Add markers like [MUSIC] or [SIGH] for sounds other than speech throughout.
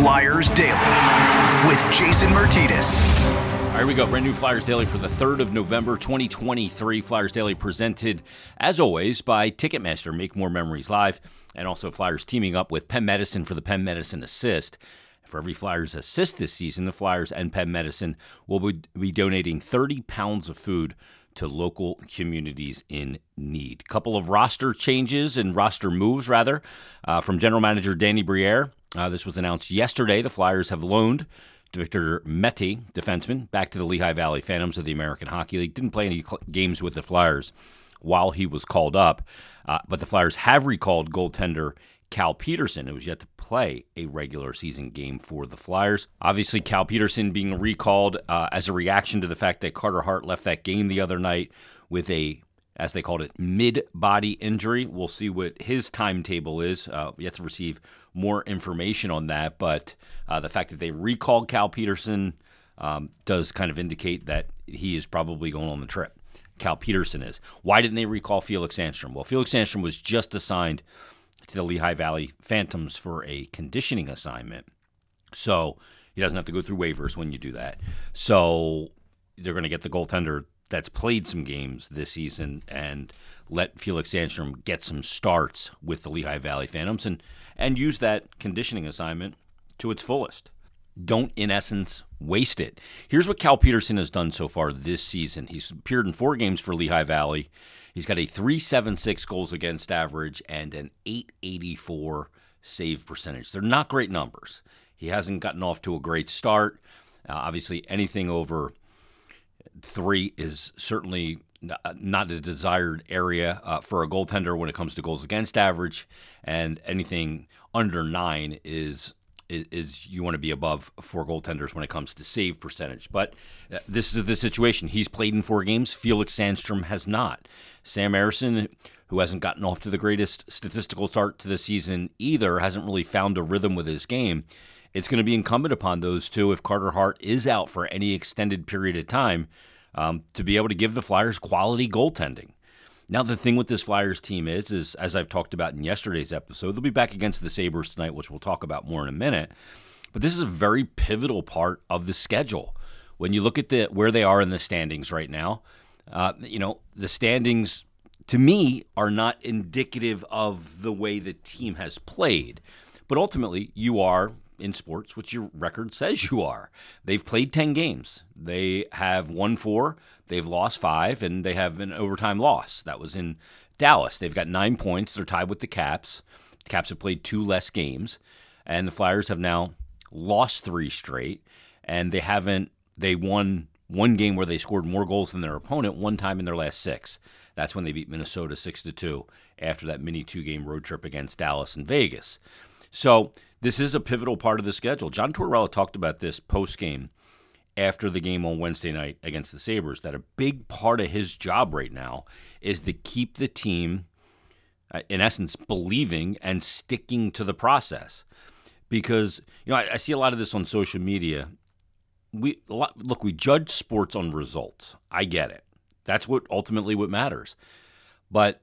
Flyers Daily with Jason Myrtetus. All right, here we go. Brand new Flyers Daily for the 3rd of November, 2023. Flyers Daily presented, as always, by Ticketmaster. Make more memories live. And also, Flyers teaming up with Penn Medicine for the Penn Medicine Assist. For every Flyers assist this season, the Flyers and Penn Medicine will be donating 30 pounds of food to local communities in need. Couple of roster changes and roster moves, rather, uh, from general manager Danny Briere. Uh, this was announced yesterday. The Flyers have loaned Victor Mete, defenseman, back to the Lehigh Valley Phantoms of the American Hockey League. Didn't play any cl- games with the Flyers while he was called up, uh, but the Flyers have recalled goaltender Cal Petersen, who was yet to play a regular season game for the Flyers. Obviously, Cal Petersen being recalled uh, as a reaction to the fact that Carter Hart left that game the other night with a, as they called it, mid body injury. We'll see what his timetable is. Uh, have to receive more information on that, but uh, the fact that they recalled Cal Petersen um, does kind of indicate that he is probably going on the trip. Cal Petersen is. Why didn't they recall Felix Sandstrom? Well, Felix Sandstrom was just assigned to the Lehigh Valley Phantoms for a conditioning assignment. So he doesn't have to go through waivers when you do that. So they're going to get the goaltender that's played some games this season and let Felix Sandstrom get some starts with the Lehigh Valley Phantoms and, and use that conditioning assignment to its fullest. Don't, in essence, waste it. Here's what Cal Petersen has done so far this season. He's appeared in four games for Lehigh Valley. He's got a 376 goals against average and an 884 save percentage. They're not great numbers. He hasn't gotten off to a great start. Uh, obviously, anything over three is certainly not a desired area uh, for a goaltender when it comes to goals against average, and anything under nine is is, you want to be above four goaltenders when it comes to save percentage. But uh, this is the situation. He's played in four games. Felix Sandstrom has not. Sam Ersson, who hasn't gotten off to the greatest statistical start to the season either, hasn't really found a rhythm with his game. It's going to be incumbent upon those two, if Carter Hart is out for any extended period of time, um, to be able to give the Flyers quality goaltending. Now the thing with this Flyers team is, is as I've talked about in yesterday's episode, they'll be back against the Sabres tonight, which we'll talk about more in a minute. But this is a very pivotal part of the schedule. When you look at the where they are in the standings right now, uh, you know the standings to me are not indicative of the way the team has played. But ultimately, you are in sports, which your record says you are. They've played 10 games. They have won four, they've lost five, and they have an overtime loss. That was in Dallas. They've got nine points. They're tied with the Caps. The Caps have played two less games, and the Flyers have now lost three straight, and they haven't, they won one game where they scored more goals than their opponent one time in their last six. That's when they beat Minnesota 6 to 2 after that mini two game road trip against Dallas and Vegas. So this is a pivotal part of the schedule. John Tortorella talked about this post game after the game on Wednesday night against the Sabres that a big part of his job right now is to keep the team, uh, in essence, believing and sticking to the process. Because you know, I, I see a lot of this on social media. We lot, look, we judge sports on results. I get it. That's what ultimately what matters. But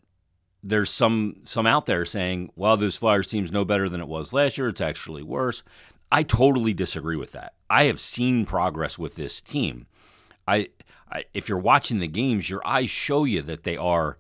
there's some some out there saying, well, this Flyers team's no better than it was last year. It's actually worse. I totally disagree with that. I have seen progress with this team. I, I if you're watching the games, your eyes show you that they are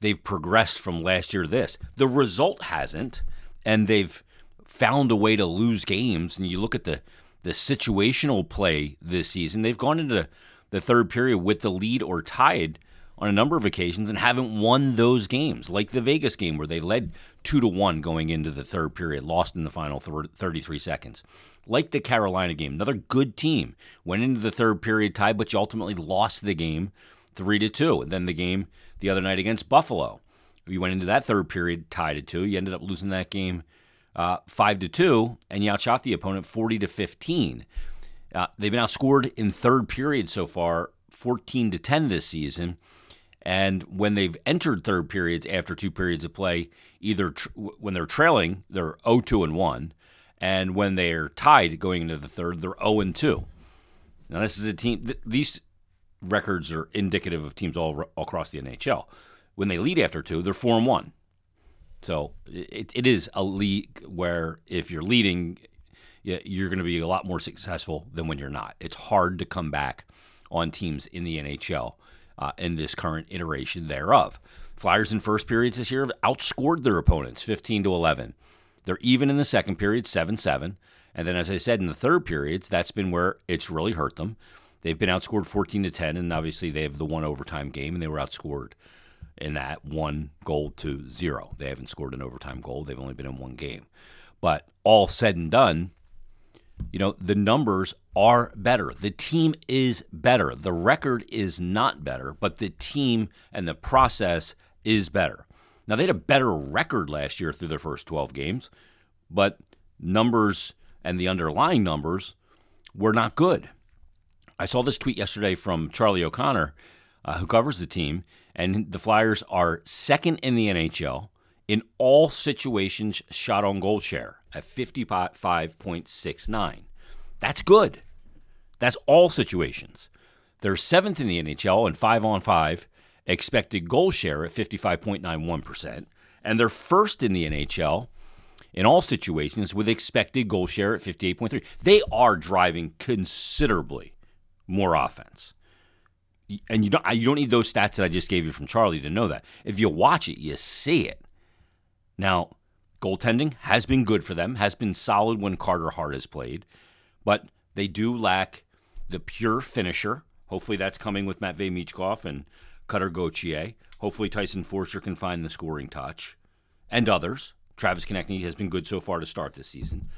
they've progressed from last year to this. The result hasn't, and they've found a way to lose games. And you look at the the situational play this season, they've gone into the third period with the lead or tied on a number of occasions and haven't won those games, like the Vegas game where they led two to one going into the third period, lost in the final 33 seconds. Like the Carolina game, another good team went into the third period tied, but you ultimately lost the game three to two. And then the game the other night against Buffalo, you went into that third period tied at two. You ended up losing that game uh, five to two, and you outshot the opponent 40 to 15. Uh, they've been outscored in third period so far, 14 to 10 this season. And when they've entered third periods after two periods of play, either tr- when they're trailing, they're 0 2 and 1. And when they're tied going into the third, they're 0 and 2. Now, this is a team, th- these records are indicative of teams all, all across the NHL. When they lead after two, they're 4 and 1. So it, it is a league where if you're leading, you're going to be a lot more successful than when you're not. It's hard to come back on teams in the NHL uh, in this current iteration thereof. Flyers in first periods this year have outscored their opponents 15 to 11. They're even in the second period, 7 7. And then, as I said, in the third periods, that's been where it's really hurt them. They've been outscored 14 to 10, and obviously they have the one overtime game, and they were outscored in that one goal to zero. They haven't scored an overtime goal, they've only been in one game. But all said and done, you know, the numbers are better. The team is better. The record is not better, but the team and the process is better. Now, they had a better record last year through their first 12 games, but numbers and the underlying numbers were not good. I saw this tweet yesterday from Charlie O'Connor, uh, who covers the team, and the Flyers are second in the NHL in all situations shot on goal share at 55.69. That's good. That's all situations. They're seventh in the NHL in five on five expected goal share at 55.91%, and they're first in the NHL in all situations with expected goal share at 58.3. They are driving considerably more offense. And you don't you don't need those stats that I just gave you from Charlie to know that. If you watch it, you see it. Now, goaltending has been good for them, has been solid when Carter Hart has played, but they do lack the pure finisher. Hopefully that's coming with Matvey Michkov and Cutter Gauthier. Hopefully Tyson Foerster can find the scoring touch. And others. Travis Konecny has been good so far to start this season.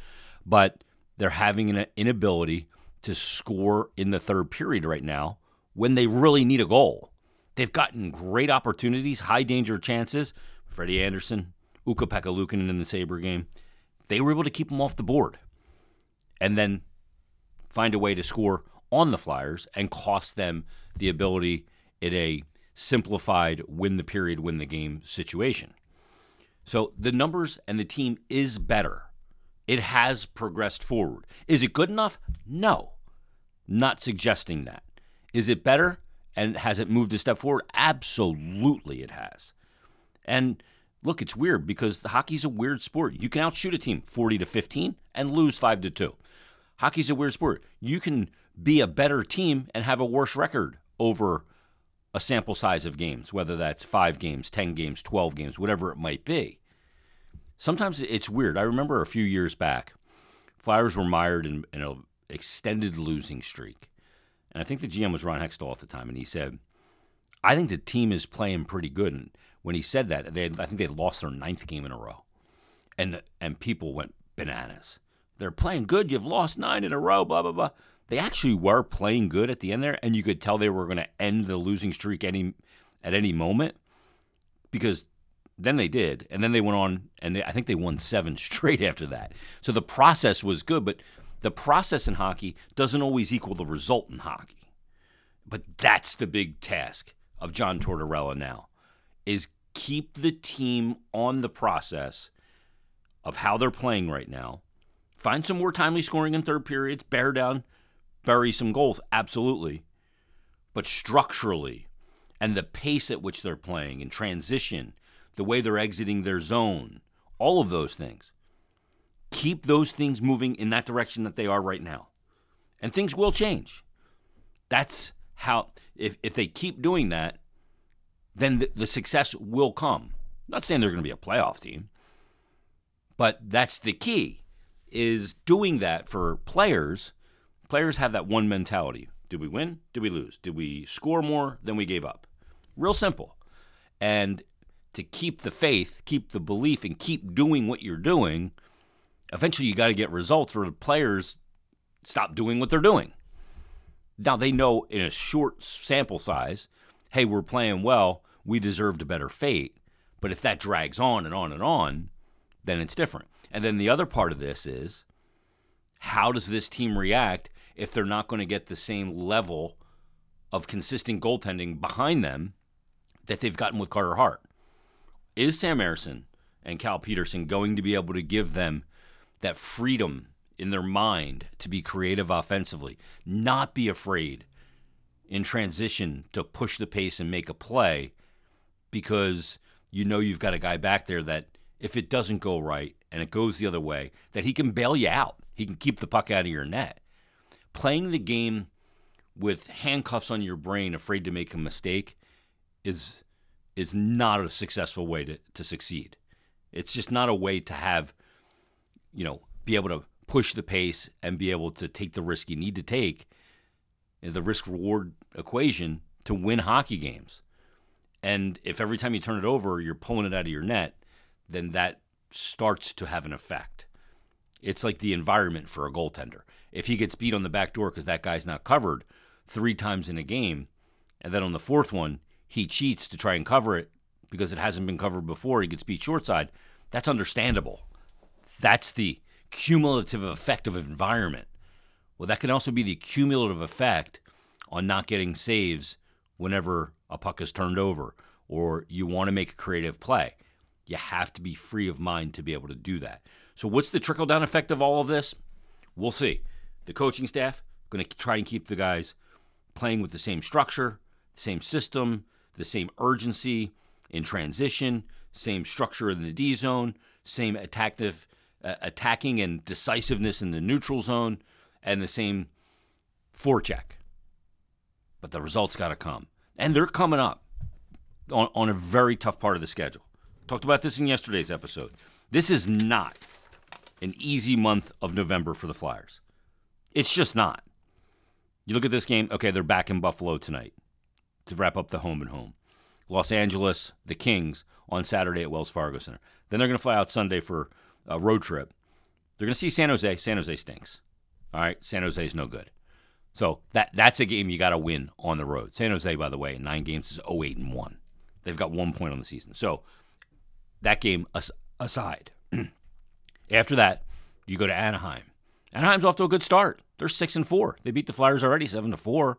But they're having an inability to score in the third period right now when they really need a goal. They've gotten great opportunities, high danger chances. Freddie Andersen, Ukko-Pekka Luukkonen in the Sabre game. They were able to keep them off the board and then find a way to score on the Flyers and cost them the ability in a simplified win the period, win the game situation. So the numbers and the team is better. It has progressed forward. Is it good enough? No. Not suggesting that. Is it better? And has it moved a step forward? Absolutely, it has. And look, it's weird because hockey's a weird sport. You can outshoot a team 40 to 15 and lose 5 to 2. Hockey's a weird sport. You can be a better team and have a worse record over a sample size of games, whether that's 5 games, 10 games, 12 games, whatever it might be. Sometimes it's weird. I remember a few years back, Flyers were mired in, in an extended losing streak. And I think the GM was Ron Hextall at the time, and he said, I think the team is playing pretty good. And when he said that, they had, I think they lost their ninth game in a row, and and people went bananas. They're playing good. You've lost nine in a row. Blah blah blah. They actually were playing good at the end there, and you could tell they were going to end the losing streak any at any moment because then they did, and then they went on, and they, I think they won seven [LAUGHS] straight after that. So the process was good, but the process in hockey doesn't always equal the result in hockey. But that's the big task of John Tortorella now is keep the team on the process of how they're playing right now. Find some more timely scoring in third periods, bear down, bury some goals, absolutely. But structurally, and the pace at which they're playing in transition, the way they're exiting their zone, all of those things. Keep those things moving in that direction that they are right now. And things will change. That's how, if, if they keep doing that, then the, the success will come. I'm not saying they're going to be a playoff team, but that's the key is doing that for players. Players have that one mentality. Did we win? Did we lose? Did we score more than we gave up? Real simple. And to keep the faith, keep the belief, and keep doing what you're doing, eventually you got to get results or the players stop doing what they're doing. Now they know in a short sample size, hey, we're playing well we deserved a better fate. But if that drags on and on and on, then it's different. And then the other part of this is how does this team react if they're not going to get the same level of consistent goaltending behind them that they've gotten with Carter Hart? Is Sam Ersson and Cal Petersen going to be able to give them that freedom in their mind to be creative offensively, not be afraid in transition to push the pace and make a play because you know you've got a guy back there that if it doesn't go right and it goes the other way, that he can bail you out. He can keep the puck out of your net. Playing the game with handcuffs on your brain, afraid to make a mistake, is is not a successful way to, to succeed. It's just not a way to have, you know, be able to push the pace and be able to take the risk you need to take, the risk reward equation to win hockey games. And if every time you turn it over, you're pulling it out of your net, then that starts to have an effect. It's like the environment for a goaltender. If he gets beat on the back door because that guy's not covered three times in a game, and then on the fourth one, he cheats to try and cover it because it hasn't been covered before, he gets beat short side, that's understandable. That's the cumulative effect of environment. Well, that can also be the cumulative effect on not getting saves whenever a puck is turned over or you want to make a creative play. You have to be free of mind to be able to do that. So, what's the trickle down effect of all of this? We'll see. The coaching staff going to try and keep the guys playing with the same structure, the same system, the same urgency in transition, same structure in the D zone, same attactive, uh, attacking and decisiveness in the neutral zone, and the same forecheck. But the results got to come, and they're coming up on, on a very tough part of the schedule. Talked about this in yesterday's episode. This is not an easy month of November for the Flyers. It's just not. You look at this game, okay, they're back in Buffalo tonight to wrap up the home and home. Los Angeles, the Kings on Saturday at Wells Fargo Center. Then they're going to fly out Sunday for a road trip. They're going to see San Jose. San Jose stinks. All right, San Jose is no good. So that that's a game you got to win on the road. San Jose, by the way, in nine games is 08 and one. They've got one point on the season. So that game aside, [CLEARS THROAT] after that, you go to Anaheim. Anaheim's off to a good start. They're six and four. They beat the Flyers already, seven to four.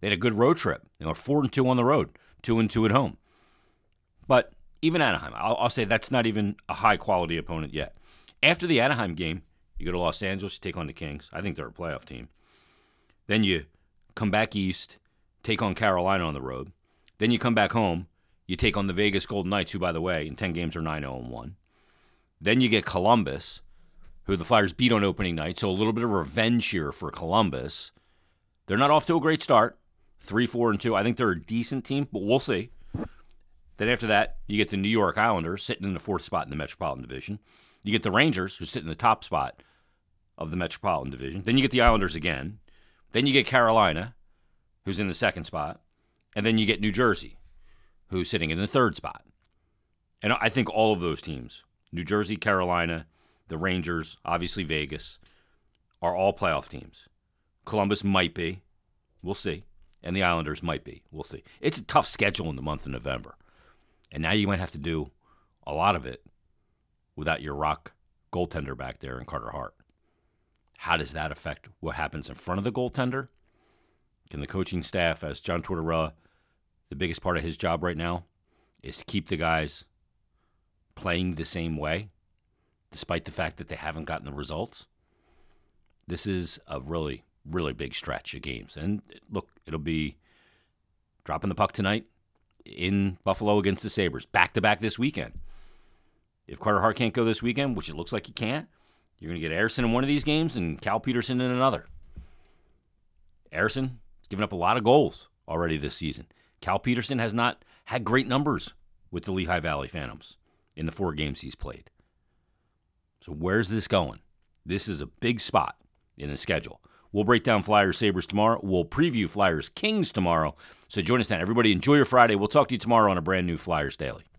They had a good road trip. They were four and two on the road, two and two at home. But even Anaheim, I'll, I'll say that's not even a high quality opponent yet. After the Anaheim game, you go to Los Angeles, you take on the Kings. I think they're a playoff team. Then you come back east, take on Carolina on the road. Then you come back home, you take on the Vegas Golden Knights, who, by the way, in 10 games are 9 0 1. Then you get Columbus, who the Flyers beat on opening night. So a little bit of revenge here for Columbus. They're not off to a great start. Three, four, and two. I think they're a decent team, but we'll see. Then after that, you get the New York Islanders sitting in the fourth spot in the Metropolitan Division. You get the Rangers, who sit in the top spot of the Metropolitan Division. Then you get the Islanders again. Then you get Carolina, who's in the second spot. And then you get New Jersey, who's sitting in the third spot. And I think all of those teams, New Jersey, Carolina, the Rangers, obviously Vegas, are all playoff teams. Columbus might be. We'll see. And the Islanders might be. We'll see. It's a tough schedule in the month of November. And now you might have to do a lot of it without your rock goaltender back there in Carter Hart. How does that affect what happens in front of the goaltender? Can the coaching staff, as John Tortorella, the biggest part of his job right now is to keep the guys playing the same way, despite the fact that they haven't gotten the results? This is a really really big stretch of games. And look, it'll be dropping the puck tonight in Buffalo against the Sabres, back to back this weekend. If Carter Hart can't go this weekend, which it looks like he can't, you're going to get Ersson in one of these games and Cal Petersen in another. Ersson has given up a lot of goals already this season. Cal Petersen has not had great numbers with the Lehigh Valley Phantoms in the four games he's played. So, where's this going? This is a big spot in the schedule. We'll break down Flyers Sabres tomorrow. We'll preview Flyers Kings tomorrow. So join us then. Everybody, enjoy your Friday. We'll talk to you tomorrow on a brand new Flyers Daily.